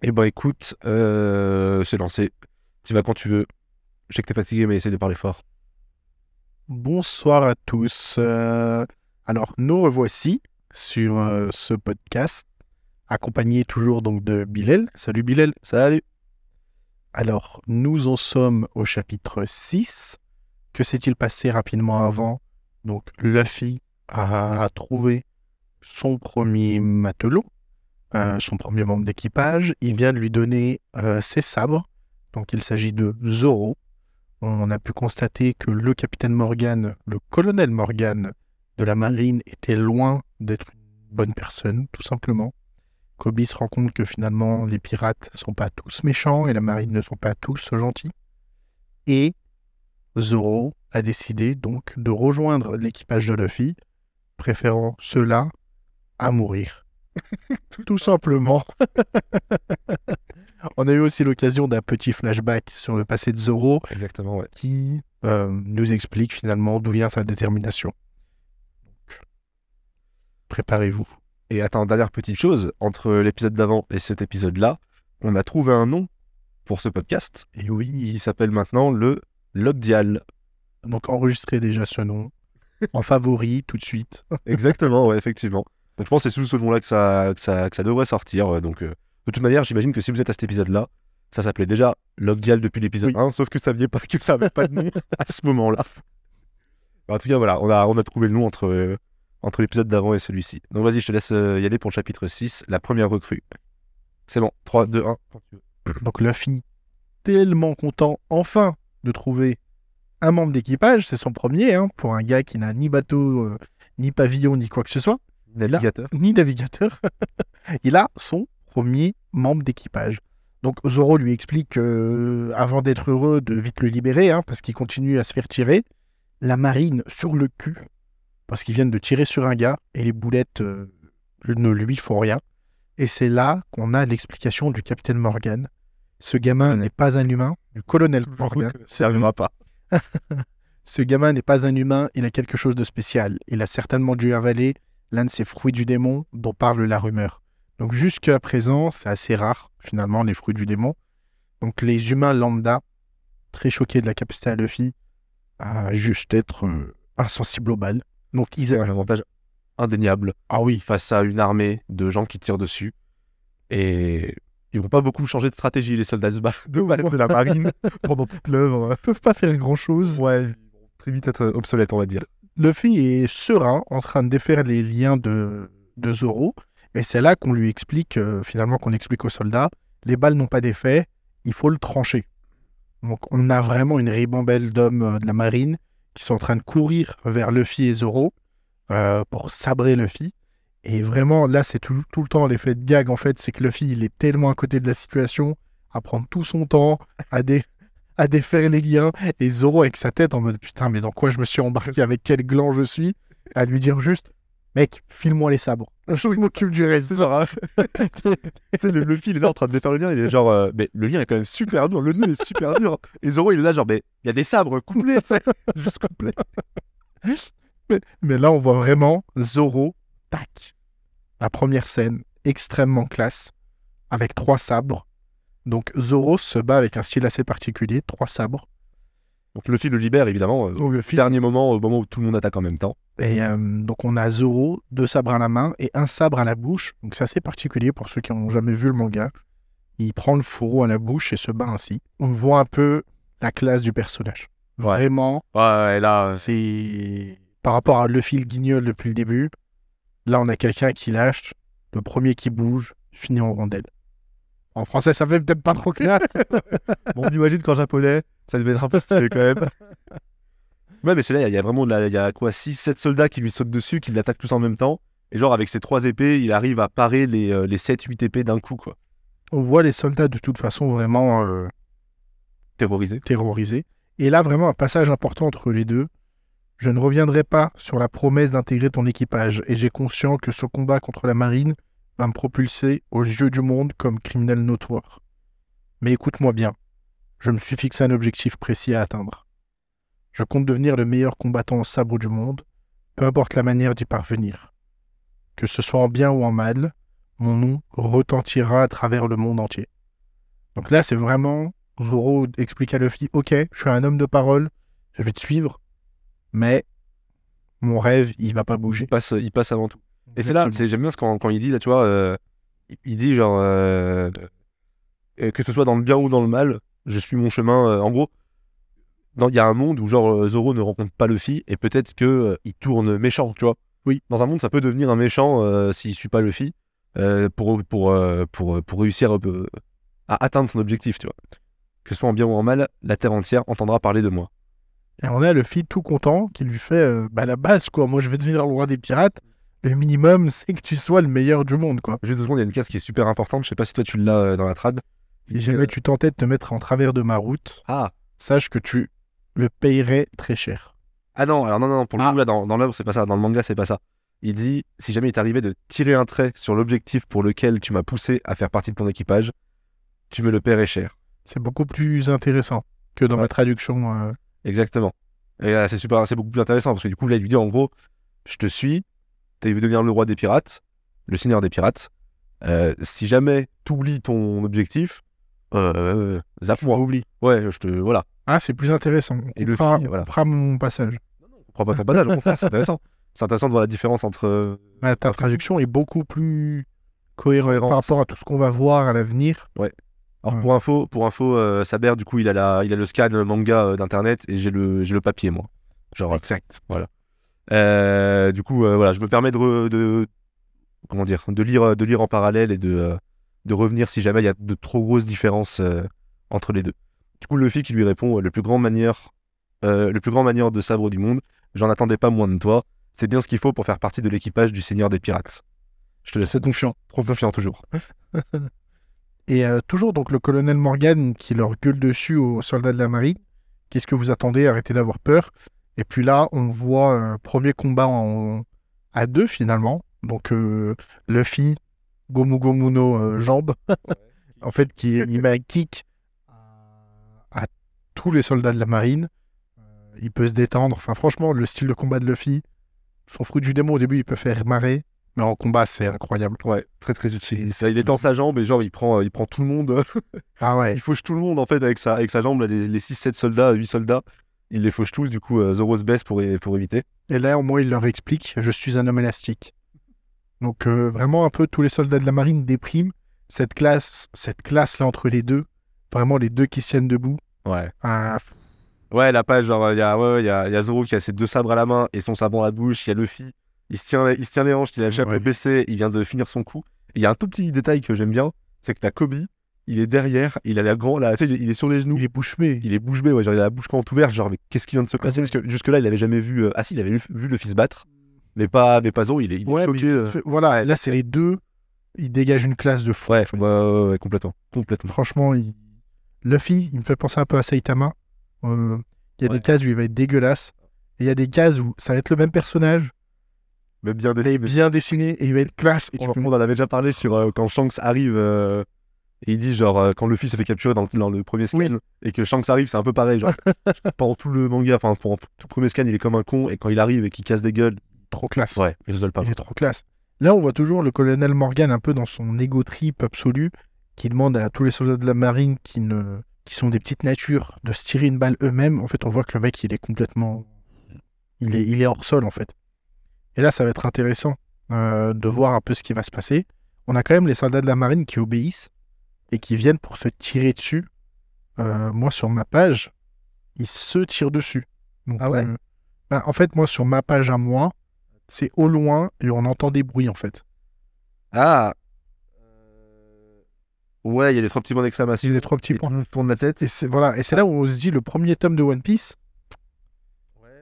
Eh ben écoute, euh, c'est lancé. Tu vas quand tu veux. Je sais que t'es fatigué, mais essaye de parler fort. Bonsoir à tous. Euh, alors, nous revoici sur euh, ce podcast, accompagné toujours donc de Bilal. Salut Bilal. Salut. Alors, nous en sommes au chapitre 6. Que s'est-il passé rapidement avant? Donc, Luffy a trouvé son premier matelot, euh, son premier membre d'équipage. Il vient de lui donner euh, ses sabres. Donc, il s'agit de Zoro. On a pu constater que le capitaine Morgan, le colonel Morgan de la marine, était loin d'être une bonne personne, tout simplement. Kobe se rend compte que finalement, les pirates ne sont pas tous méchants et la marine ne sont pas tous gentils. Et Zoro a décidé donc de rejoindre l'équipage de Luffy, préférant cela à mourir. Tout simplement. On a eu aussi l'occasion d'un petit flashback sur le passé de Zoro Exactement, ouais. qui euh, nous explique finalement d'où vient sa détermination. Préparez-vous. Et attends, dernière petite chose, entre l'épisode d'avant et cet épisode-là, on a trouvé un nom pour ce podcast. Et oui, Il s'appelle maintenant le Logdial. donc enregistrez déjà ce nom en favori tout de suite. Exactement, ouais, effectivement. Donc je pense que c'est sous ce nom-là que ça, que, ça, que ça devrait sortir. ouais. Donc, euh, de toute manière, j'imagine que si vous êtes à cet épisode-là, ça s'appelait déjà Logdial depuis l'épisode Oui. 1, sauf que ça n'avait pas, que ça avait pas de nom à ce moment-là. En tout cas, voilà, on a, on a trouvé le nom entre, euh, entre l'épisode d'avant et celui-ci. Donc vas-y, je te laisse euh, y aller pour le chapitre 6, la première recrue. C'est bon, 3, 2, 1. Donc Luffy, tellement content enfin de trouver un membre d'équipage, c'est son premier, hein, pour un gars qui n'a ni bateau, euh, ni pavillon, ni quoi que ce soit, Navigateur. ni navigateur. Il a son premier membre d'équipage. Donc Zoro lui explique que, euh, avant d'être heureux de vite le libérer, hein, parce qu'il continue à se faire tirer, la marine sur le cul, parce qu'ils viennent de tirer sur un gars et les boulettes euh, ne lui font rien. Et c'est là qu'on a l'explication du capitaine Morgan. Ce gamin n'est pas un humain, du colonel Morgan. Pas. Ce gamin n'est pas un humain, il a quelque chose de spécial. Il a certainement dû avaler l'un de ces fruits du démon dont parle la rumeur. Donc jusqu'à présent, c'est assez rare, finalement, les fruits du démon. Donc les humains lambda, très choqués de la capacité à Luffy, à juste être euh, insensibles aux balles. Donc ils... C'est un avantage indéniable Ah oui, face à une armée de gens qui tirent dessus. Et ils vont pas beaucoup changer de stratégie, les soldats de, de, la marine, pendant toute l'œuvre. ils peuvent pas faire grand-chose. Ouais, ils vont très vite être obsolètes, on va dire. Luffy est serein, en train de défaire les liens de, Zoro. Et c'est là qu'on lui explique, euh, finalement, qu'on explique aux soldats, les balles n'ont pas d'effet, il faut le trancher. Donc on a vraiment une ribambelle d'hommes euh, de la marine qui sont en train de courir vers Luffy et Zoro euh, pour sabrer Luffy. Et vraiment, là, c'est tout, tout le temps l'effet de gag, en fait, c'est que Luffy, il est tellement à côté de la situation, à prendre tout son temps, à, dé- à défaire les liens, et Zoro avec sa tête en mode putain, mais dans quoi je me suis embarqué, avec quel gland je suis, à lui dire juste, mec, file-moi les sabres. Je m'occupe du reste. C'est ça. le Luffy, il est là en train de défaire le lien. Il est genre, euh, mais le lien est quand même super dur. Le nœud est super dur. Et Zoro, il est là, genre, mais il y a des sabres couplés. Juste couplés. Mais, mais là, on voit vraiment Zoro, tac. La première scène, extrêmement classe, avec trois sabres. Donc Zoro se bat avec un style assez particulier, trois sabres. Donc Luffy le libère, évidemment. euh, Donc, le dernier moment, au moment où tout le monde attaque en même temps. Et euh, donc on a Zoro, deux sabres à la main et un sabre à la bouche. Donc c'est assez particulier pour ceux qui n'ont jamais vu le manga. Il prend le fourreau à la bouche et se bat ainsi. On voit un peu la classe du personnage. Vraiment, Ouais, là, c'est par rapport à Luffy le guignol depuis le début. Là, on a quelqu'un qui lâche, le premier qui bouge, finit en rondelle. En français, ça fait peut-être pas trop classe. Bon, on imagine qu'en japonais, ça devait être un peu stylé quand même. Ouais, mais c'est là, il y a vraiment il y a quoi 6-7 soldats qui lui sautent dessus, qui l'attaquent tous en même temps. Et genre, avec ses trois épées, il arrive à parer les, euh, les 7-8 épées d'un coup, quoi. on voit les soldats de toute façon vraiment euh, Terrorisé. terrorisés. Et là, vraiment un passage important entre les deux. Je ne reviendrai pas sur la promesse d'intégrer ton équipage, et j'ai conscience que ce combat contre la marine va me propulser aux yeux du monde comme criminel notoire. Mais écoute-moi bien, je me suis fixé un objectif précis à atteindre. Je compte devenir le meilleur combattant au sabre du monde, peu importe la manière d'y parvenir. Que ce soit en bien ou en mal, mon nom retentira à travers le monde entier. Donc là, c'est vraiment Zoro explique à Luffy Ok, je suis un homme de parole, je vais te suivre, mais mon rêve, il va pas bouger. Passe, il passe avant tout. Et c'est là, j'aime bien ce quand, quand il dit, là, tu vois, euh, il- dit genre, euh, euh, que ce soit dans le bien ou dans le mal, je suis mon chemin. en gros, il y a un monde où genre Zoro ne rencontre pas Luffy et peut-être que il tourne méchant, tu vois. Oui. Dans un monde, ça peut devenir un méchant s'il suit pas Luffy pour, pour, pour, pour réussir à atteindre son objectif, tu vois. Que ce soit en bien ou en mal, la terre entière entendra parler de moi. Et on a Luffy tout content qui lui fait euh, bah, la base, quoi. Moi, je vais devenir le roi des pirates. Le minimum, c'est que tu sois le meilleur du monde, quoi. Juste deux secondes, il y a une case qui est super importante. Je sais pas si toi tu l'as euh, dans la trad. Si jamais tu tentais de te mettre en travers de ma route, Ah, sache que tu le payerais très cher. Ah non, alors non, non, non, pour le Ah. coup, là, dans, dans l'œuvre, c'est pas ça. Dans le manga, c'est pas ça. Il dit si jamais il t'arrivait de tirer un trait sur l'objectif pour lequel tu m'as poussé à faire partie de ton équipage, tu me le paierais cher. C'est beaucoup plus intéressant que dans Ouais. ma traduction. euh, Exactement. Et c'est super, c'est beaucoup plus intéressant parce que du coup, là, il lui dit en gros je te suis, tu veux devenir le roi des pirates, le seigneur des pirates. Euh, si jamais t'oublies ton objectif, euh, zappe-moi. oublie. Ouais, je te. Voilà. Ah, c'est plus intéressant. On Et le coupera, film, on voilà. coupera mon passage. On prend pas ton passage, au contraire, c'est intéressant. C'est intéressant de voir la différence entre. euh, ta traduction est beaucoup plus cohérente par rapport à tout ce qu'on va voir à l'avenir. Alors Ouais. pour info, pour info euh, Saber, du coup, il a, la, il a le scan manga euh, d'internet et j'ai le, j'ai le papier, moi. Genre, Exact. Euh, du coup, euh, voilà, je me permets de, re- de comment dire, de lire, de lire en parallèle et de, euh, de revenir si jamais il y a de trop grosses différences euh, entre les deux. Du coup, Luffy qui lui répond, le plus grand manieur, le plus grand manieur de sabre du monde, j'en attendais pas moins de toi. C'est bien ce qu'il faut pour faire partie de l'équipage du Seigneur des Pirates. Je te laisse confiant. trop confiant toujours. Et toujours donc le colonel Morgan qui leur gueule dessus aux soldats de la marine. Qu'est-ce que vous attendez? Arrêtez d'avoir peur. Et puis là, on voit un premier combat en- à deux finalement. Donc euh, Luffy, Gomu Gomu no euh, jambe, en fait, qui il met un kick à, tous les soldats de la marine. Euh, il peut se détendre. Enfin, franchement, le style de combat de Luffy, son fruit du démon au début, il peut faire marrer. Mais en combat, c'est incroyable. Ouais, très très utile. Il est dans sa jambe et genre il prend, euh, il prend tout le monde. Ah ouais. il fauche tout le monde en fait avec sa, avec sa jambe, là, les, les 6-7 soldats, 8 soldats. Il les fauche tous, du coup Zoro se baisse pour, pour éviter. Et là, au moins, il leur explique je suis un homme élastique. Donc, euh, vraiment, un peu tous les soldats de la marine dépriment. Cette classe, cette classe là entre les deux, vraiment les deux qui se tiennent debout. Ouais. Ah, Ouais, la page, genre, il y, a- ouais, y, a, y a Zoro qui a ses deux sabres à la main et son sabre dans la bouche. Il y a Luffy, il se tient, il se tient les hanches, il a la chape Ouais. baissée, il vient de finir son coup. Il y a un tout petit détail que j'aime bien, c'est que la Kobe, il est derrière, il a la grande, là, tu sais, il est- sur les genoux. il est bouche bée. Il est bouche bée, ouais, genre il a la bouche grande ouverte, genre mais qu'est-ce qui vient de se passer? Parce que jusque-là, il avait jamais vu. euh, Ah si, il avait vu, le fils battre, mais pas, mais pas Zoro, il est, il est Ouais, mais choqué. il euh. fait- voilà, là, c'est les deux. Ils dégagent une classe de fou. Ouais, ouais, ouais, ouais, complètement. complètement. Franchement, il... Luffy, il me fait penser un peu à Saitama. Euh, Il y a Ouais. des cases où il va être dégueulasse. Et il y a des cases où ça va être le même personnage, Mais bien dessiné. bien dessiné, et il va être classe. Et tu On, fais, on en avait déjà parlé sur euh, quand Shanks arrive euh, et il dit genre euh, quand Luffy s'est fait capturer dans le, dans le premier scan Oui. et que Shanks arrive, c'est un peu pareil. Genre, pendant tout le manga, enfin pendant tout le premier scan, il est comme un con et quand il arrive et qu'il casse des gueules, trop classe. ouais, il se pas. Il est trop classe. Là, on voit toujours le colonel Morgan un peu dans son égo trip absolu, qui demande à tous les soldats de la marine qui, ne... qui sont des petites natures de se tirer une balle eux-mêmes. En fait, on voit que le mec, il est complètement. Il est, il est hors sol, en fait. Et là, ça va être intéressant euh, de voir un peu ce qui va se passer. On a quand même les soldats de la marine qui obéissent et qui viennent pour se tirer dessus. Euh, moi, sur ma page, ils se tirent dessus. Donc, Ah ouais euh, ben, En fait, moi, sur ma page à moi, c'est au loin et on entend des bruits en fait. Ah Euh, Ouais, il y a des trois petits points d'exclamation. C'est les trois petits Et points. tout tourne la tête. Et c'est voilà, et c'est là où on se dit le premier tome de One Piece,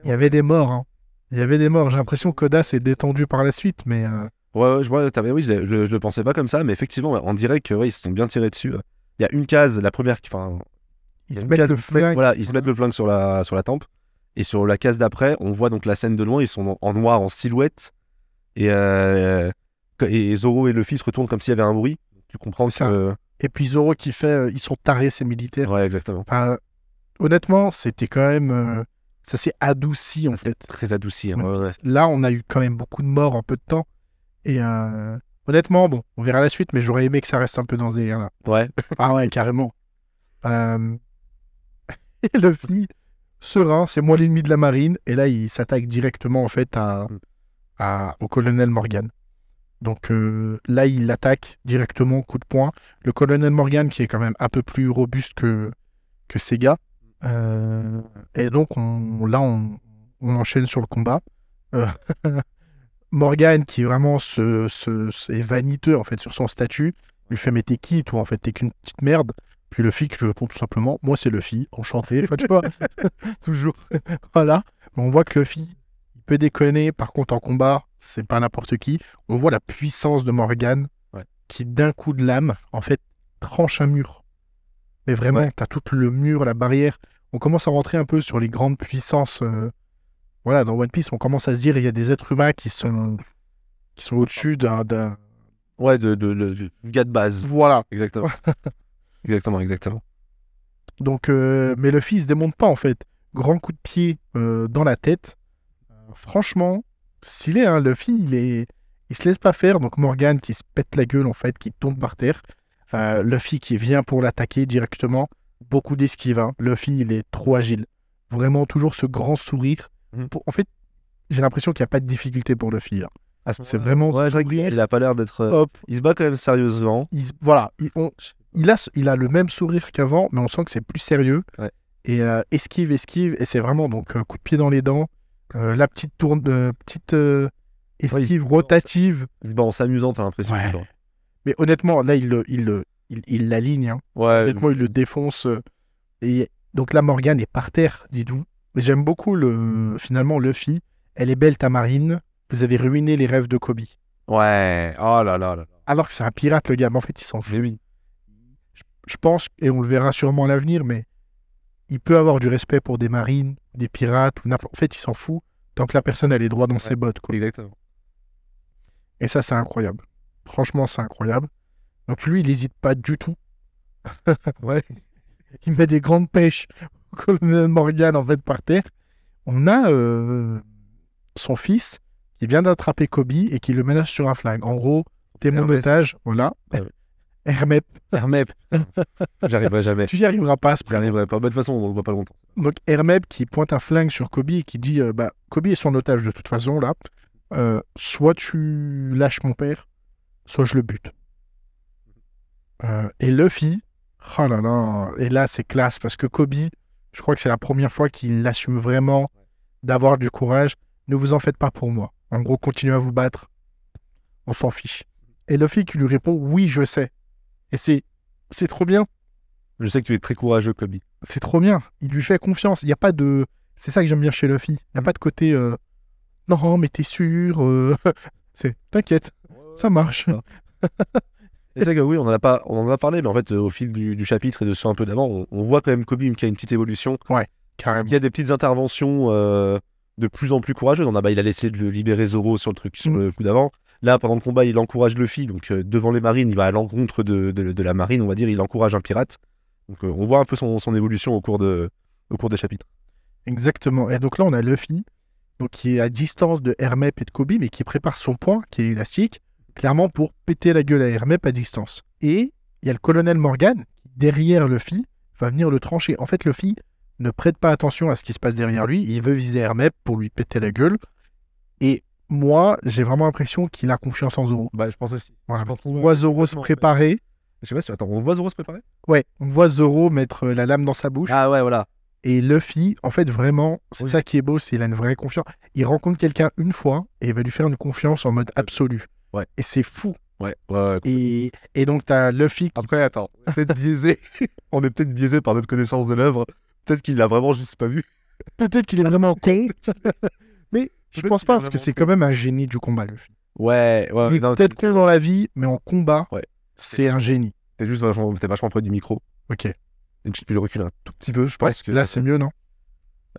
il y avait des morts. hein. Il y avait des morts. J'ai l'impression qu'Oda s'est détendu par la suite, mais euh, Ouais, je vois, t'avais- oui, je, je, je le pensais pas comme ça, mais effectivement, on dirait que ouais, ils se sont bien tirés dessus. Il y a une case, la première, enfin, il ils se mettent case le flingue. Voilà, ils se mettent le flingue sur la, sur la tempe. Et sur la case d'après, on voit donc la scène de loin, ils sont en, en noir, en silhouette. Et, euh, et Zoro et Luffy se retournent comme s'il y avait un bruit. Tu comprends ça. que. Et puis Zoro qui fait, euh, ils sont tarés ces militaires. Ouais, exactement. Enfin, honnêtement, c'était quand même, euh, ça s'est adouci en fait. Très adouci. hein, One ouais, ouais. Là, on a eu quand même beaucoup de morts en peu de temps. Et euh, Honnêtement, bon, on verra la suite, mais j'aurais aimé que ça reste un peu dans ce délire-là. Ouais. Ah ouais, carrément. Euh, Et Luffy, serein, c'est moi l'ennemi de la marine, et là, il s'attaque directement, en fait, à, à- au colonel Morgan. Donc euh, là, il l'attaque directement, coup de poing. Le colonel Morgan, qui est quand même un peu plus robuste que, que Sega. Euh, et donc, on, là, on, on enchaîne sur le combat. Euh, Morgan, qui vraiment se, se- se- est vaniteux en fait sur son statut, lui fait Mais t'es qui, toi En fait, t'es qu'une petite merde? Puis Luffy qui lui répond tout simplement Moi, c'est Luffy, enchanté. Enfin, tu vois, toujours. voilà. On voit que Luffy, il peut déconner. Par contre, en combat, c'est pas n'importe qui. On voit la puissance de Morgan Ouais. qui, d'un coup de lame, en fait, tranche un mur. Mais vraiment, Ouais. t'as tout le mur, la barrière. On commence à rentrer un peu sur les grandes puissances. euh, Voilà, dans One Piece, on commence à se dire il y a des êtres humains qui sont, qui sont au-dessus d'un. d'un- Ouais, de, de, de- gars de base. Voilà. Exactement. exactement, exactement. Donc, euh, mais le fils se démonte pas en fait. Grand coup de pied euh, dans la tête. Euh, franchement, stylé, hein, Luffy, il est, il se laisse pas faire. Donc Morgan qui se pète la gueule en fait, qui tombe par terre. Euh, Luffy qui vient pour l'attaquer directement. Beaucoup d'esquive. Hein. Luffy, il est trop agile. Vraiment toujours ce grand sourire. Pour- En fait, j'ai l'impression qu'il n'y a pas de difficulté pour Luffy. hein. À ce C'est vraiment Ouais, c'est vrai sourire. qu'il a pas l'air d'être. euh, Hop, Il se bat quand même sérieusement. il, voilà, il, on- il a, il a le même sourire qu'avant, mais on sent que c'est plus sérieux. Ouais. Et euh, esquive, esquive, et c'est vraiment donc euh, coup de pied dans les dents, euh, la petite tourne, euh, petite euh, esquive Ouais, il- rotative. Il se bat en s'amusant, t'as l'impression. Mais honnêtement, là, il le- il il, il l'aligne. hein. Ouais. Honnêtement, il le défonce. euh, et donc là, Morgane est par terre, dis-nous. Mais j'aime beaucoup le finalement Luffy. Elle est belle, ta marine. Vous avez ruiné les rêves de Kobe. Ouais. Oh là là là. là. Alors que c'est un pirate, le gars. Mais en fait, il s'en fout. Oui. je pense, et on le verra sûrement à l'avenir, mais il peut avoir du respect pour des marines, des pirates, ou n'importe. En fait, il s'en fout tant que la personne elle est droit dans ses bottes. Quoi. Exactement. Et ça, c'est incroyable. Franchement, c'est incroyable. Donc lui, il n'hésite pas du tout. Ouais. Il met des grandes pêches colonel Morgan en fait par terre. On a euh, son fils qui vient d'attraper Kobe et qui le menace sur un flingue. En gros, t'es mon otage, voilà. Ah ouais. Hermep, Hermep. J'arriverai jamais. tu y arriveras pas J'arriverai pas. Bah, De toute façon, on le voit pas longtemps. Donc Hermeb qui pointe un flingue sur Kobe et qui dit euh, bah, Kobe est son otage de toute façon là. Euh, soit tu lâches mon père, soit je le bute. Euh, et Luffy, oh là là, et là c'est classe parce que Kobe, je crois que c'est la première fois qu'il assume vraiment d'avoir du courage. Ne vous en faites pas pour moi. En gros, continuez à vous battre. On s'en fiche. Et Luffy qui lui répond oui, je sais. Et c'est c'est trop bien. Je sais que tu es très courageux, Kobe. C'est trop bien. Il lui fait confiance. Il n'y a pas de. C'est ça que j'aime bien chez Luffy. Il n'y a pas de côté. euh, Non, mais t'es sûr. euh, C'est. T'inquiète, ça marche. Et c'est vrai que oui, on en a pas, on en a parlé, mais en fait, euh, au fil du, du chapitre et de ce un peu d'avant, on, on voit quand même Kobe qui a une petite évolution, Carrément. qui a des petites interventions euh, de plus en plus courageuses. On a, bah, il a essayé de le libérer Zoro sur le truc, sur Mm. le coup d'avant. Là, pendant le combat, il encourage Luffy, donc euh, devant les marines, il va à l'encontre de, de- de la marine, on va dire, il encourage un pirate. Donc euh, on voit un peu son, son évolution au cours, de, au cours des chapitres. Exactement. Et donc là, on a Luffy, donc qui est à distance de Hermep et de Kobe, mais qui prépare son poing, qui est élastique, clairement pour péter la gueule à Hermep à distance. Et il y a le colonel Morgan, qui, derrière Luffy, va venir le trancher. En fait, Luffy ne prête pas attention à ce qui se passe derrière lui. Il veut viser Hermep pour lui péter la gueule. Et moi, j'ai vraiment l'impression qu'il a confiance en Zoro. Bah, je pense aussi. Voilà, Je pense on voit Zoro se préparer. Je sais pas si attends, on voit Zoro se préparer? Ouais, on voit Zoro mettre euh, la lame dans sa bouche. Ah ouais, voilà. Et Luffy, en fait, vraiment, c'est Oui. ça qui est beau, c'est qu'il a une vraie confiance. Il rencontre quelqu'un une fois et il va lui faire une confiance en mode absolu. Ouais. Et c'est fou. Ouais, ouais, ouais. Et, et donc, t'as Luffy qui... Après, attends, on est peut-être biaisé. on est peut-être biaisé par notre connaissance de l'œuvre. Peut-être qu'il l'a vraiment juste pas vu. Peut-être qu'il est vraiment con. mais je pense pas, parce que c'est quand même un génie du combat, Luffy. Ouais, ouais. il est non, peut-être con dans la vie, mais en combat, Ouais. c'est un génie. T'es juste vachement, t'es vachement près du micro. Ok. Et tu peux le reculer un tout petit peu, je Ouais, pense. que là, c'est mieux, non?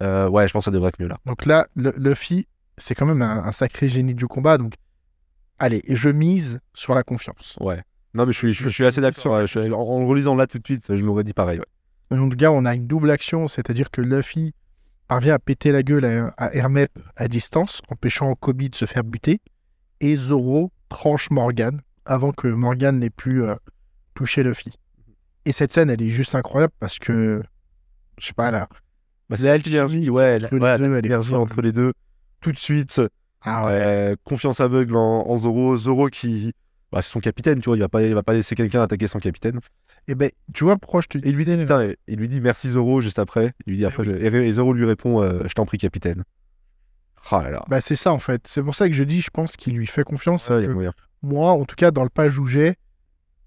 Euh, ouais, je pense que ça devrait être mieux là. Donc là, le- Luffy, c'est quand même un, un sacré génie du combat. Donc, allez, je mise sur la confiance. Ouais. Non, mais je suis, je, suis- je suis assez d'accord. ouais, je en, relisant là tout de suite, je m'aurais dit pareil. Ouais. En tout cas, on a une double action, c'est-à-dire que Luffy parvient à péter la gueule à, à Hermep à distance, empêchant Kobe de se faire buter, et Zoro tranche Morgan avant que Morgan n'ait pu euh, toucher Luffy. Et cette scène, elle est juste incroyable parce que, je sais pas, là, Bah, c'est l'énergie, ouais, ouais, l'énergie forte. entre les deux. Tout de suite, ah ouais, euh, confiance aveugle en, en Zoro. Zoro qui. Bah, c'est son capitaine, tu vois, il va pas, il va pas laisser quelqu'un attaquer son capitaine. et ben, tu vois pourquoi je te Et il lui dit, putain, il lui dit merci Zoro juste après. Il lui dit après, je- et, Zoro lui répond euh, je t'en prie, capitaine. Ah là là. Bah, c'est ça en fait. C'est pour ça que je dis, je pense qu'il lui fait confiance. Moi, en tout cas, dans le page où j'ai,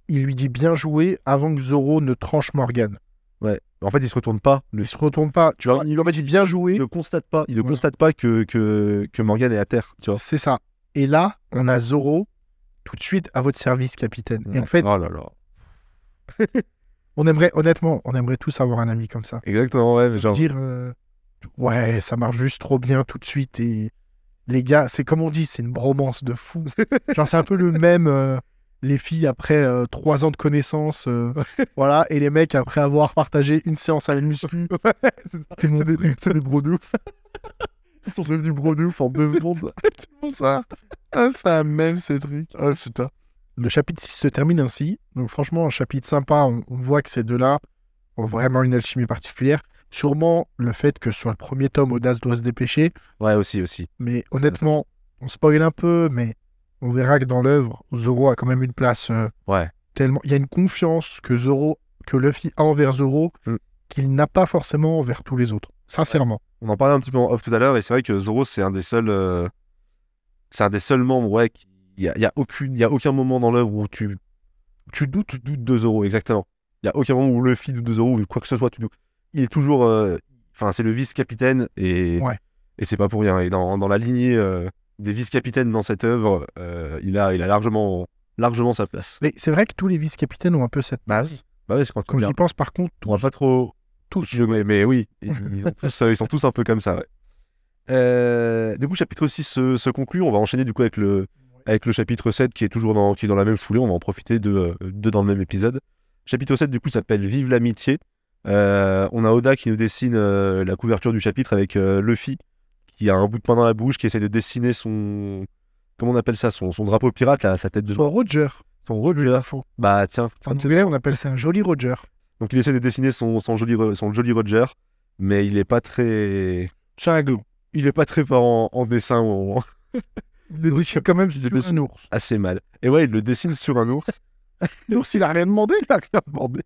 il lui dit bien joué avant que Zoro ne tranche Morgan. Ouais. En fait, il se retourne pas. Le- Il se retourne pas. Tu vois, il en dit bien joué. il ne constate pas. Il ne Voilà. constate pas que, que, que Morgan est à terre. Tu vois. C'est ça. Et là, on a Zoro tout de suite à votre service, capitaine. Et en fait, Oh là là. on aimerait, honnêtement, on aimerait tous avoir un ami comme ça. Exactement, ouais. mais genre, Dire, euh, ouais, ça marche juste trop bien tout de suite. Et les gars, c'est comme on dit, c'est une bromance de fou. Genre, c'est un peu le même. euh, les filles après euh, trois ans de connaissance, euh, voilà, et les mecs après avoir partagé une séance à la muscu. C'est mon c'est les bros de ouf. Ils sont devenus bro de ouf en deux secondes. Comment ça Ah, ça même ces trucs. Ah, putain. Le chapitre 6 se termine ainsi. Donc, franchement, un chapitre sympa. On, on voit que ces deux-là ont vraiment une alchimie particulière. Sûrement le fait que sur le premier tome, Audace doit se dépêcher. Ouais, aussi, aussi. Mais honnêtement, on spoil un peu, mais on verra que dans l'œuvre, Zoro a quand même une place euh, Ouais. tellement. Il y a une confiance que Zoro, que Luffy a envers Zoro, Mm. qu'il n'a pas forcément envers tous les autres. Sincèrement. On en parlait un petit peu en off tout à l'heure, et c'est vrai que Zoro, c'est un des seuls. euh, C'est un des seuls membres, ouais, qui. Il y a, il y a aucune, il y a aucun moment dans l'œuvre où tu, tu doutes, tu doutes de Zoro, exactement. Il y a aucun moment où Luffy doute de Zoro ou quoi que ce soit, tu doutes. Il est toujours, euh, enfin, c'est le vice-capitaine et Ouais. et c'est pas pour rien. Et dans, dans la lignée des vice-capitaines dans cette œuvre, euh, il a, il a largement, largement sa place. Mais c'est vrai que tous les vice-capitaines ont un peu cette base. Bah quand Quand j'y pense, par contre, on va pas trop tous, mais, mais oui, ils, ils ont tous, euh, ils sont tous un peu comme ça. Ouais. Euh, du coup, chapitre 6 se, se conclut. On va enchaîner du coup avec le, avec le chapitre 7 qui est toujours dans, qui est dans la même foulée. On va en profiter de, de dans le même épisode. Chapitre 7 du coup s'appelle Vive l'amitié. Euh, on a Oda qui nous dessine euh, la couverture du chapitre avec Luffy qui a un bout de pain dans la bouche, qui essaie de dessiner son. Comment on appelle ça son, son drapeau pirate, là, sa tête de. soit Roger. Son Roger. Bah tiens, En anglais, on appelle ça un joli Roger. donc il essaie de dessiner son, son, joli, son joli Roger, mais il est pas très. Gland. Il est pas très fort en, en dessin, en- Il le dessine quand même sur un ours. assez mal. Et ouais, il le dessine sur un ours. L'ours, il a rien demandé. Il a rien demandé.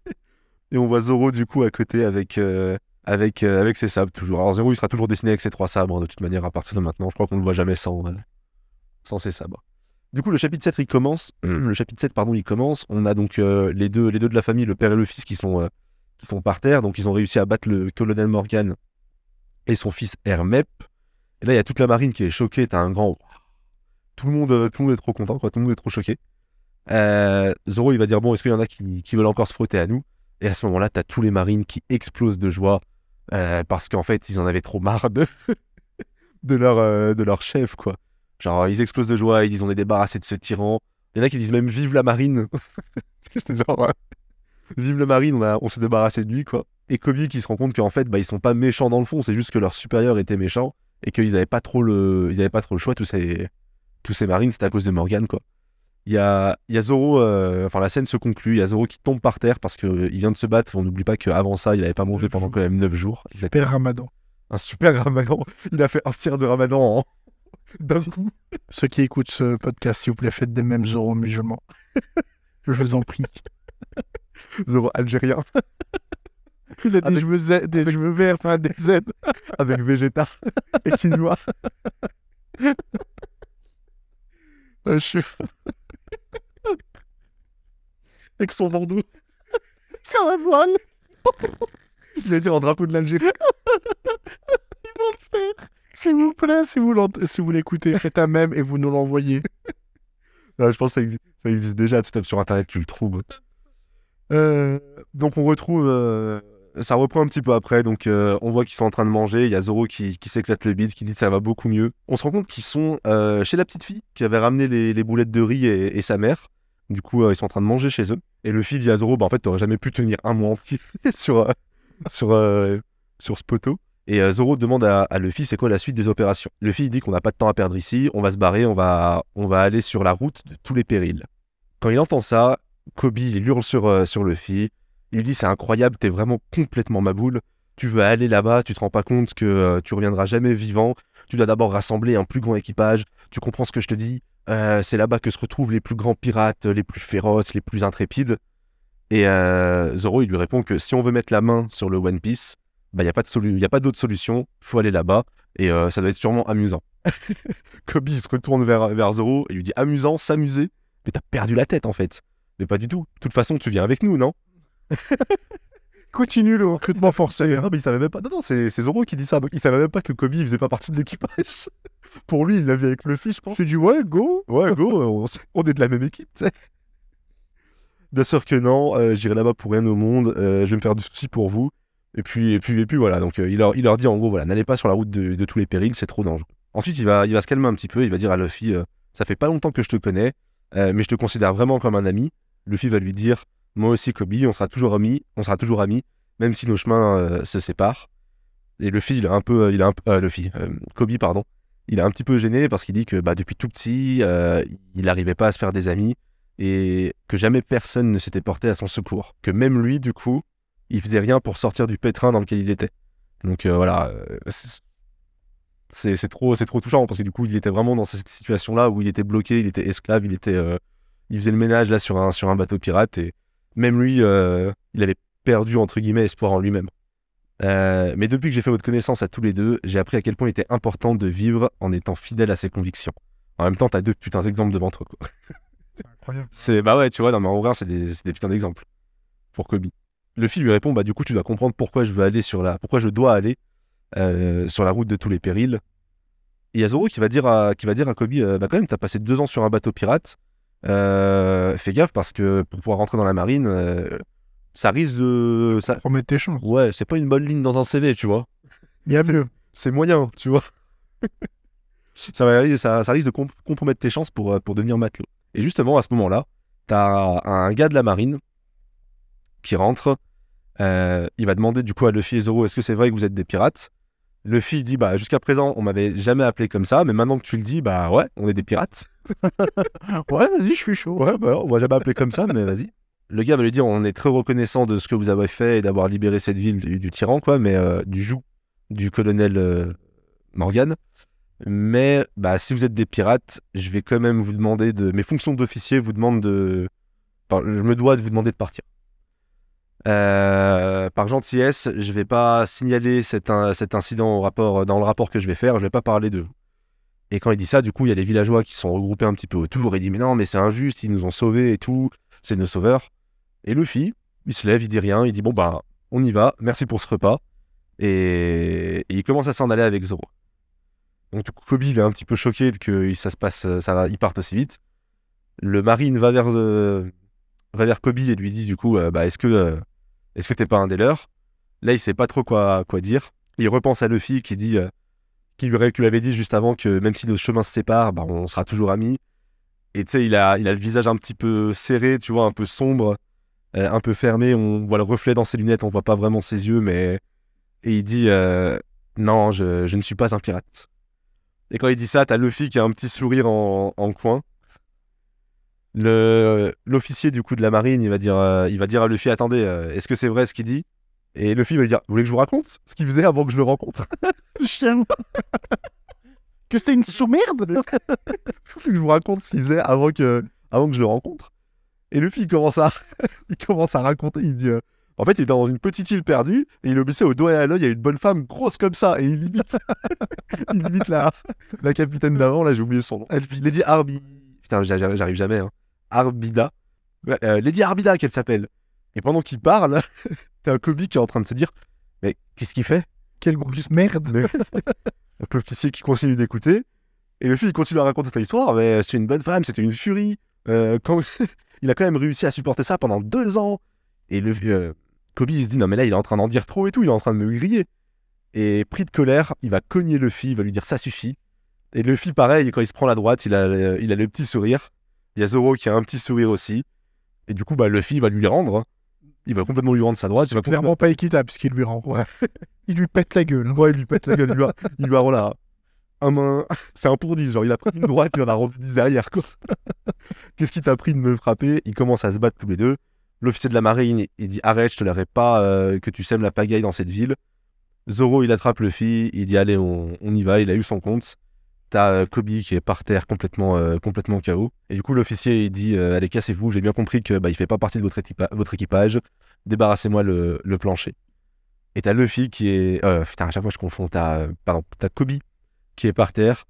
Et on voit Zoro du coup à côté avec, euh, avec, euh, avec ses sabres toujours. Alors Zoro il sera toujours dessiné avec ses trois sabres de toute manière à partir de maintenant. Je crois qu'on le voit jamais sans, euh, sans ses sabres. Du coup le chapitre 7 il commence. Le chapitre 7 pardon il commence. On a donc euh, les, deux, les deux de la famille, le père et le fils qui sont, qui sont par terre. Donc ils ont réussi à battre le colonel Morgan et son fils Hermep. Et là il y a toute la marine qui est choquée. T'as un grand... Tout le, monde, tout le monde est trop content, tout le monde est trop choqué. Zoro, il va dire Bon, est-ce qu'il y en a qui, qui veulent encore se frotter à nous? Et à ce moment-là, t'as tous les marines qui explosent de joie euh, parce qu'en fait, ils en avaient trop marre de, leur, euh, de leur chef, quoi. Genre, ils explosent de joie, ils disent On est de ce tyran. Il y en a qui disent même Vive la marine C'est genre euh, Vive la marine, on, on s'est débarrassé de lui, quoi. Et Kobe qui se rend compte qu'en fait, bah, ils sont pas méchants dans le fond, c'est juste que leur supérieur était méchant et qu'ils avaient pas trop le, avaient pas trop le choix, tous ces, tous ces marines, c'était à cause de Morgan, quoi. Il y a, il y a Zoro, euh, enfin la scène se conclut, il y a Zoro qui tombe par terre parce qu'il vient de se battre. On n'oublie pas qu'avant ça, il n'avait pas mangé pendant jours. quand même 9 jours. Super ramadan. Un super ramadan. Il a fait un tiers de ramadan en... d'un coup. Ceux qui écoutent ce podcast, s'il vous plaît, faites des mêmes euros musulmans. Je vous en prie. Zoro algérien Il a des Avec- cheveux, Z- des cheveux verts, enfin, des Z avec Vegeta. et quinoa. Euh, je suis- avec son bandeau. Ça va voile. Je vais dire en drapeau de l'Algérie. S'il vous plaît, si vous l'ent- si vous l'écoutez, faites un même et vous nous l'envoyez. Je pense que ça existe, ça existe déjà. Tu tapes sur internet, tu le trouves. Euh, donc on retrouve. euh, ça reprend un petit peu après. Donc euh, on voit qu'ils sont en train de manger. Il y a Zoro qui, qui s'éclate le bide, qui dit que ça va beaucoup mieux. On se rend compte qu'ils sont euh, chez la petite fille qui avait ramené les, les boulettes de riz et, et sa mère. Du coup, euh, ils sont en train de manger chez eux. Et fils dit à Zoro bah, En fait, t'aurais jamais pu tenir un mois entier sur, euh, sur, euh, sur ce poteau. Et Zoro demande à, à Luffy c'est quoi la suite des opérations? Luffy dit qu'on n'a pas de temps à perdre ici, on va se barrer, on va, on va aller sur la route de tous les périls. Quand il entend ça, Kobe, il hurle sur, sur Luffy. Il lui dit C'est incroyable, t'es vraiment complètement ma boule. Tu veux aller là-bas, tu te rends pas compte que tu reviendras jamais vivant. Tu dois d'abord rassembler un plus grand équipage. Tu comprends ce que je te dis? Euh, C'est là-bas que se retrouvent les plus grands pirates, les plus féroces, les plus intrépides. Et euh, Zoro, il lui répond que si on veut mettre la main sur le One Piece, bah, il n'y a pas de solu- y a pas d'autre solution. faut aller là-bas. Et euh, ça doit être sûrement amusant. Kobe il se retourne vers, vers Zoro et lui dit Amusant, s'amuser Mais t'as perdu la tête en fait. Mais pas du tout. De toute façon, tu viens avec nous, non? Continue le recrutement forcé. hein. Non, mais il savait même pas. Non, non, c'est Zoro qui dit ça. Donc il savait même pas que Kobe il faisait pas partie de l'équipage. Pour lui, il l'a vu avec Luffy, je pense. Tu dis ouais, go. Ouais, go, on, on est de la même équipe, tu sais. Bien sûr que non, euh, j'irai là-bas pour rien au monde, euh, je vais me faire du souci pour vous. Et puis, et puis, et puis voilà, donc euh, il, leur, il leur dit en gros, voilà, n'allez pas sur la route de, de tous les périls, c'est trop dangereux. Ensuite, il va, il va se calmer un petit peu, il va dire à Luffy, euh, ça fait pas longtemps que je te connais, euh, mais je te considère vraiment comme un ami. Luffy va lui dire, moi aussi Kobe, on sera toujours amis, on sera toujours amis, même si nos chemins euh, se séparent. Et Luffy, il a un peu, il a un euh, Luffy, euh, Kobe, pardon, il est un petit peu gêné parce qu'il dit que bah, depuis tout petit, il n'arrivait pas à se faire des amis et que jamais personne ne s'était porté à son secours. Que même lui, du coup, il faisait rien pour sortir du pétrin dans lequel il était. Donc voilà, c'est trop, trop touchant parce que du coup, il était vraiment dans cette situation-là où il était bloqué, il était esclave, il était, il faisait le ménage là sur un sur un bateau pirate et même lui, euh, il avait perdu entre guillemets espoir en lui-même. Euh, mais depuis que j'ai fait votre connaissance à tous les deux, j'ai appris à quel point il était important de vivre en étant fidèle à ses convictions. En même temps, t'as deux putains d'exemples devant toi. C'est incroyable. C'est bah ouais, tu vois, non mais en vrai, c'est des, putains d'exemples pour Kobe. Luffy lui répond bah du coup, tu dois comprendre pourquoi je veux aller sur la, pourquoi je dois aller euh, sur la route de tous les périls. Et il y a Zoro qui va dire à, qui va dire à Kobe, bah quand même, t'as passé deux ans sur un bateau pirate. Euh, fais gaffe parce que pour pouvoir rentrer dans la marine, euh, ça risque de, ça, tes chances. ouais, c'est pas une bonne ligne dans un CV, tu vois. Il y a mieux. C'est moyen, tu vois. ça, va, ça, ça risque de comp- compromettre tes chances pour, euh, pour devenir matelot. Et justement, à ce moment-là, t'as un gars de la marine qui rentre. euh, il va demander du coup à Luffy et Zoro est-ce que c'est vrai que vous êtes des pirates? Luffy dit bah jusqu'à présent on m'avait jamais appelé comme ça, mais maintenant que tu le dis bah ouais on est des pirates. Ouais, vas-y, je suis chaud. Ouais bah on m'a jamais appelé comme ça mais vas-y. Le gars va lui dire on est très reconnaissant de ce que vous avez fait et d'avoir libéré cette ville du, du tyran quoi, mais euh, du joug du colonel euh, Morgan. Mais bah si vous êtes des pirates, je vais quand même vous demander de mes fonctions d'officier vous demandent de enfin, je me dois de vous demander de partir. Euh, par gentillesse, je vais pas signaler cet, in- cet incident au rapport, dans le rapport que je vais faire, je vais pas parler de vous. Et quand il dit ça, du coup, il y a les villageois qui sont regroupés un petit peu autour il dit Mais non, mais c'est injuste, ils nous ont sauvés et tout, c'est nos sauveurs. Et Luffy, il se lève, il dit rien, il dit Bon, bah, on y va, merci pour ce repas. Et, il commence à s'en aller avec Zoro. Donc, Kobe, il est un petit peu choqué que ça se passe, ça va, ils partent aussi vite. Le marine va vers, euh, va vers Kobe et lui dit Du coup, euh, bah, est-ce que euh, est-ce que t'es pas un des leurs? Là, il sait pas trop quoi, quoi dire. Il repense à Luffy qui dit, euh, qui lui, avait dit juste avant que même si nos chemins se séparent, bah, on sera toujours amis. Et tu sais, il a, il a le visage un petit peu serré, tu vois, un peu sombre, euh, un peu fermé. On voit le reflet dans ses lunettes, on voit pas vraiment ses yeux, mais. Et il dit, non, je, je ne suis pas un pirate. Et quand il dit ça, t'as Luffy qui a un petit sourire en, en coin. Le l'officier du coup de la marine, il va dire, euh, il va dire à Luffy, attendez, euh, est-ce que c'est vrai ce qu'il dit? Et Luffy va lui dire, vous voulez que je vous raconte ce qu'il faisait avant que je le rencontre? Chien. que c'était une sous-merde? Vous voulez que je vous raconte ce qu'il faisait avant que, avant que je le rencontre? Et Luffy il commence à, il commence à raconter, il dit, euh, en fait il était dans une petite île perdue et il obéissait au doigt et à l'œil à une bonne femme grosse comme ça et il limite, il limite la, la capitaine d'avant, là j'ai oublié son nom, Elle- Lady Arby, putain j'arrive jamais, hein. Arbida, euh, Lady Arbida qu'elle s'appelle. Et pendant qu'il parle, t'as un Kobe qui est en train de se dire, mais qu'est-ce qu'il fait? Quelle grosse merde. Donc l'officier qui continue d'écouter. Et le fils il continue à raconter sa histoire. Mais c'est une bonne femme, c'était une furie. Euh, quand... il a quand même réussi à supporter ça pendant deux ans. Et le euh, Kobe il se dit non mais là il est en train d'en dire trop et tout, il est en train de me griller. Et pris de colère, il va cogner Luffy, il va lui dire ça suffit. Et Luffy pareil, quand il se prend la droite, il a, le- il a le petit sourire. Il y a Zoro qui a un petit sourire aussi. Et du coup bah Luffy va lui les rendre. hein. Il va complètement lui rendre sa droite. Complètement- Clairement pas équitable ce qu'il lui rend. Ouais. Il lui pète la gueule. hein. Ouais, il lui pète la gueule. Il lui a, il lui a voilà, un main. C'est un pour 10. Genre, il a pris une droite, il en a rendu 10 derrière. Qu'est-ce qui t'a pris de me frapper? Ils commencent à se battre tous les deux. L'officier de la marine, il dit Arrête, je te l'aurais pas euh, que tu sèmes la pagaille dans cette ville. Zoro, il attrape fille, il dit Allez, on, on y va. Il a eu son compte. T'as euh, Kobe qui est par terre complètement, euh, complètement KO. Et du coup, l'officier, il dit euh, Allez, cassez-vous. J'ai bien compris que bah, fait pas partie de votre, équipa- votre équipage. Débarrassez-moi le, plancher. Et t'as Luffy qui est. euh, putain, à chaque fois je confonds. T'as, euh, pardon, t'as Kobe qui est par terre,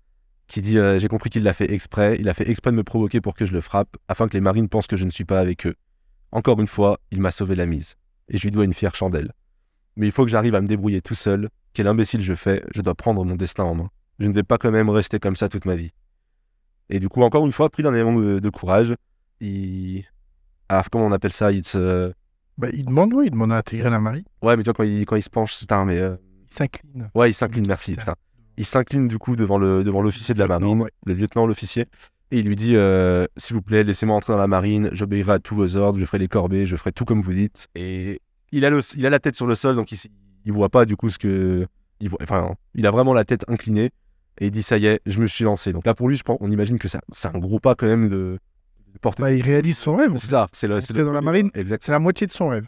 qui dit J'ai compris qu'il l'a fait exprès. Il a fait exprès de me provoquer pour que je le frappe, afin que les marines pensent que je ne suis pas avec eux. Encore une fois, il m'a sauvé la mise. Et je lui dois une fière chandelle. Mais il faut que j'arrive à me débrouiller tout seul. Quel imbécile je fais. Je dois prendre mon destin en main. Je ne vais pas quand même rester comme ça toute ma vie. Et du coup, encore une fois, pris d'un élément de, de courage, il. Alors, comment on appelle ça? Il se. Bah, il demande, oui, il demande à intégrer la marine. Ouais, mais tu vois, quand il, quand il se penche, putain, mais. euh, Il s'incline. Ouais, il s'incline, merci. Putain. Il s'incline du coup devant le devant l'officier de la marine, Ouais. le lieutenant, l'officier, et il lui dit euh, S'il vous plaît, laissez-moi entrer dans la marine, j'obéirai à tous vos ordres, je ferai les corvées, je ferai tout comme vous dites. Et il a, le, il a la tête sur le sol, donc il, il voit pas du coup ce que. Il voit, enfin, il a vraiment la tête inclinée, et il dit Ça y est, je me suis lancé. Donc là, pour lui, je pense, on imagine que c'est un gros pas quand même de, de porter. Bah, il réalise son rêve. c'est ça, c'est le. dans la marine. Exact. C'est la moitié de son rêve.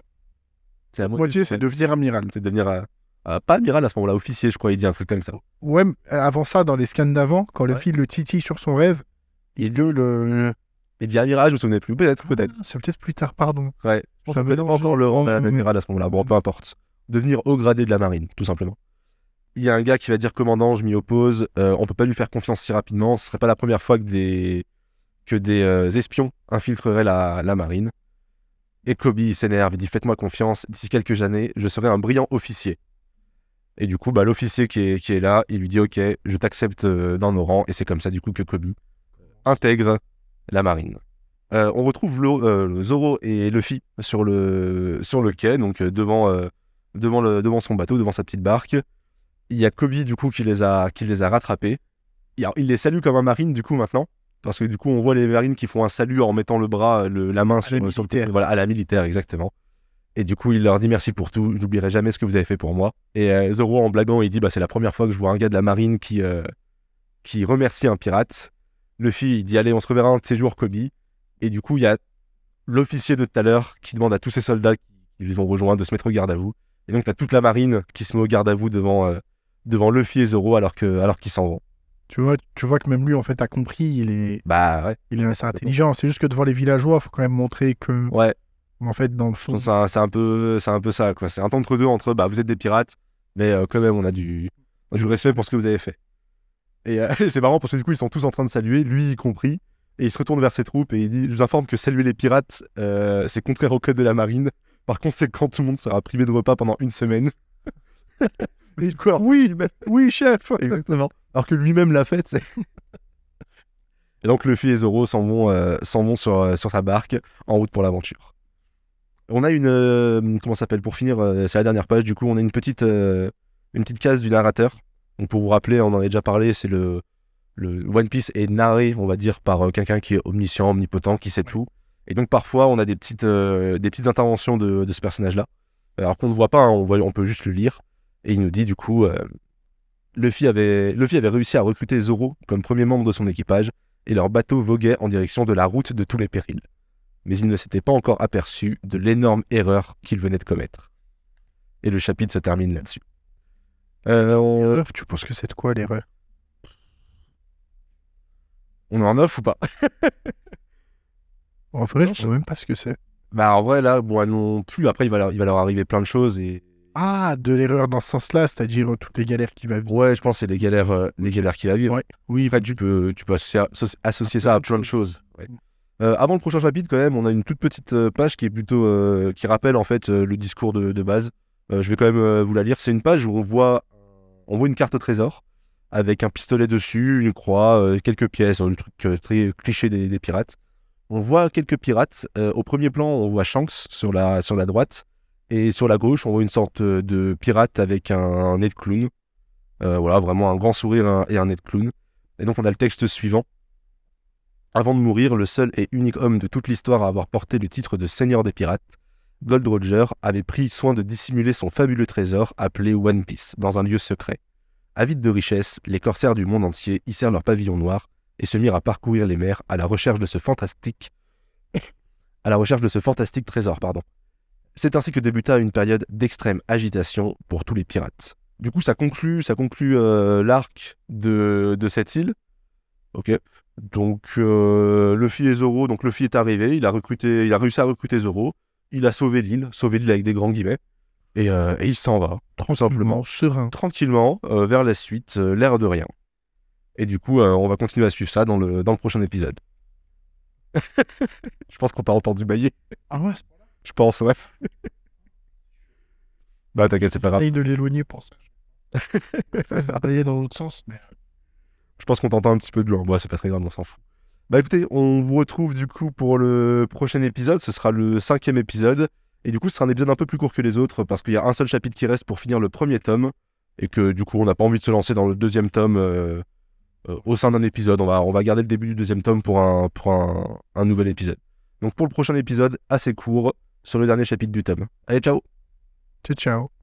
C'est la moitié, c'est de devenir amiral. c'est de devenir. euh, euh, pas amiral à ce moment-là, officier, je crois, il dit un truc comme ça. Ouais, avant ça, dans les scans d'avant, quand le fil le titille sur son rêve, il le. le... Il dit amiral, je me souvenais plus, peut-être, peut-être. Ah, C'est peut-être plus tard, pardon. Ouais, je pense que encore le rang d'amiral à ce moment-là. Bon, peu importe. Devenir haut gradé de la marine, tout simplement. Il y a un gars qui va dire commandant, je m'y oppose. euh, on peut pas lui faire confiance si rapidement. Ce serait pas la première fois que des que des euh, espions infiltreraient la, marine. Et Kobe s'énerve, il dit faites-moi confiance. D'ici quelques années, je serai un brillant officier. Et du coup, bah, l'officier qui est, qui est là, il lui dit ok, je t'accepte euh, dans nos rangs. Et c'est comme ça du coup que Kobe intègre la marine. Euh, on retrouve Zoro et Luffy sur le, sur le quai, donc devant, devant, le, devant son bateau, devant sa petite barque. Il y a Kobe du coup qui les a, qui les a rattrapés. Il, les salue comme un marine du coup maintenant, parce que du coup on voit les marines qui font un salut en mettant le bras, le- la main sur, la sur le voilà, à la militaire exactement. Et du coup il leur dit merci pour tout, je n'oublierai jamais ce que vous avez fait pour moi. Et euh, Zoro en blaguant il dit bah c'est la première fois que je vois un gars de la marine qui, euh, qui remercie un pirate. Luffy il dit allez on se reverra un de ces jours Kobe. Et du coup, il y a l'officier de tout à l'heure qui demande à tous ses soldats qui les ont rejoints de se mettre au garde à vous. Et donc, tu as toute la marine qui se met au garde à vous devant, euh, devant Luffy et Zoro alors que alors qu'ils s'en vont. Tu vois, tu vois que même lui, en fait, a compris, il est, Bah ouais, il est assez intelligent. C'est juste que devant les villageois, il faut quand même montrer que, ouais. en fait, dans le fond, c'est un- peu, c'est un peu ça, quoi. C'est un entre deux entre bah vous êtes des pirates, mais euh, quand même on a du, du respect pour ce que vous avez fait. Et euh, c'est marrant parce que du coup ils sont tous en train de saluer, lui y compris, et il se retourne vers ses troupes et il dit Je vous informe que saluer les pirates, euh, c'est contraire au code de la marine. Par conséquent, tout le monde sera privé de repas pendant une semaine. Mais du coup, alors, oui, oui, chef. exactement. Alors que lui-même l'a fait, c'est. Et donc Luffy et Zoro s'en vont, euh, s'en vont sur, euh, sur sa barque en route pour l'aventure. On a une. euh, comment ça s'appelle Pour finir, c'est la dernière page, du coup, on a une petite, une petite case du narrateur. Donc pour vous rappeler, on en a déjà parlé, c'est le, le One Piece est narré, on va dire, par quelqu'un qui est omniscient, omnipotent, qui sait tout. Et donc parfois, on a des petites, des petites interventions de, de ce personnage-là. Alors qu'on ne voit pas, hein, on, voit, on peut juste le lire. Et il nous dit du coup, euh, Luffy, avait, Luffy avait réussi à recruter Zoro comme premier membre de son équipage, et leur bateau voguait en direction de la route de tous les périls. Mais il ne s'était pas encore aperçu de l'énorme erreur qu'il venait de commettre. Et le chapitre se termine là-dessus. Euh, on, tu penses que c'est de quoi l'erreur? On est en off ou pas? En vrai, Non, je sais même pas ce que c'est. Bah en vrai là, moi non plus. Après il va leur, il va leur arriver plein de choses et Ah, de l'erreur dans ce sens-là, c'est-à-dire toutes les galères qu'il va vivre. ouais, je pense que c'est les galères, euh, les galères qu'il va vivre. Ouais. Oui, en fait tu peux, tu peux associer, associ- associer ça à plein de choses. ouais. Euh, avant le prochain chapitre, quand même, on a une toute petite euh, page qui est plutôt euh, qui rappelle en fait le discours de, de base. Je vais quand même vous la lire. C'est une page où on voit, on voit une carte au trésor avec un pistolet dessus, une croix, quelques pièces, le truc très cliché des, des pirates. On voit quelques pirates. Au premier plan, on voit Shanks sur la, sur la droite. Et sur la gauche, on voit une sorte euh, de pirate avec un, un nez clown. Euh, voilà, vraiment un grand sourire et un nez clown. Et donc, on a le texte suivant. Avant de mourir, le seul et unique homme de toute l'histoire à avoir porté le titre de Seigneur des Pirates, Gold Roger avait pris soin de dissimuler son fabuleux trésor appelé One Piece dans un lieu secret. Avides de richesse, les corsaires du monde entier hissèrent leur pavillon noir et se mirent à parcourir les mers à la recherche de ce fantastique à la recherche de ce fantastique trésor, pardon. C'est ainsi que débuta une période d'extrême agitation pour tous les pirates. Du coup, ça conclut, ça conclut euh, l'arc de, de cette île. Ok. Donc euh, Luffy et Zoro, donc Luffy est arrivé, il a recruté, il a réussi à recruter Zoro, il a sauvé l'île, sauvé l'île avec des grands guillemets, et, euh, et il s'en va Tranquillement, serein. tranquillement euh, vers la suite, l'air de rien. Et du coup, on va continuer à suivre ça dans le, dans le prochain épisode. Je pense qu'on t'a entendu bailler. Ah ouais, Je pense, ouais. bah t'inquiète, c'est pas grave. de l'éloigner pour ça. Travailler dans l'autre sens, mais Je pense qu'on t'entend un petit peu de loin. Bon, c'est pas très grave, on s'en fout. Bah écoutez, on vous retrouve du coup pour le prochain épisode. Ce sera le cinquième épisode. Et du coup, ce sera un épisode un peu plus court que les autres parce qu'il y a un seul chapitre qui reste pour finir le premier tome. Et que du coup, on n'a pas envie de se lancer dans le deuxième tome euh, euh, au sein d'un épisode. On va, on va garder le début du deuxième tome pour, un, pour un, un nouvel épisode. Donc pour le prochain épisode, assez court, sur le dernier chapitre du tome. Allez, ciao ciao ciao.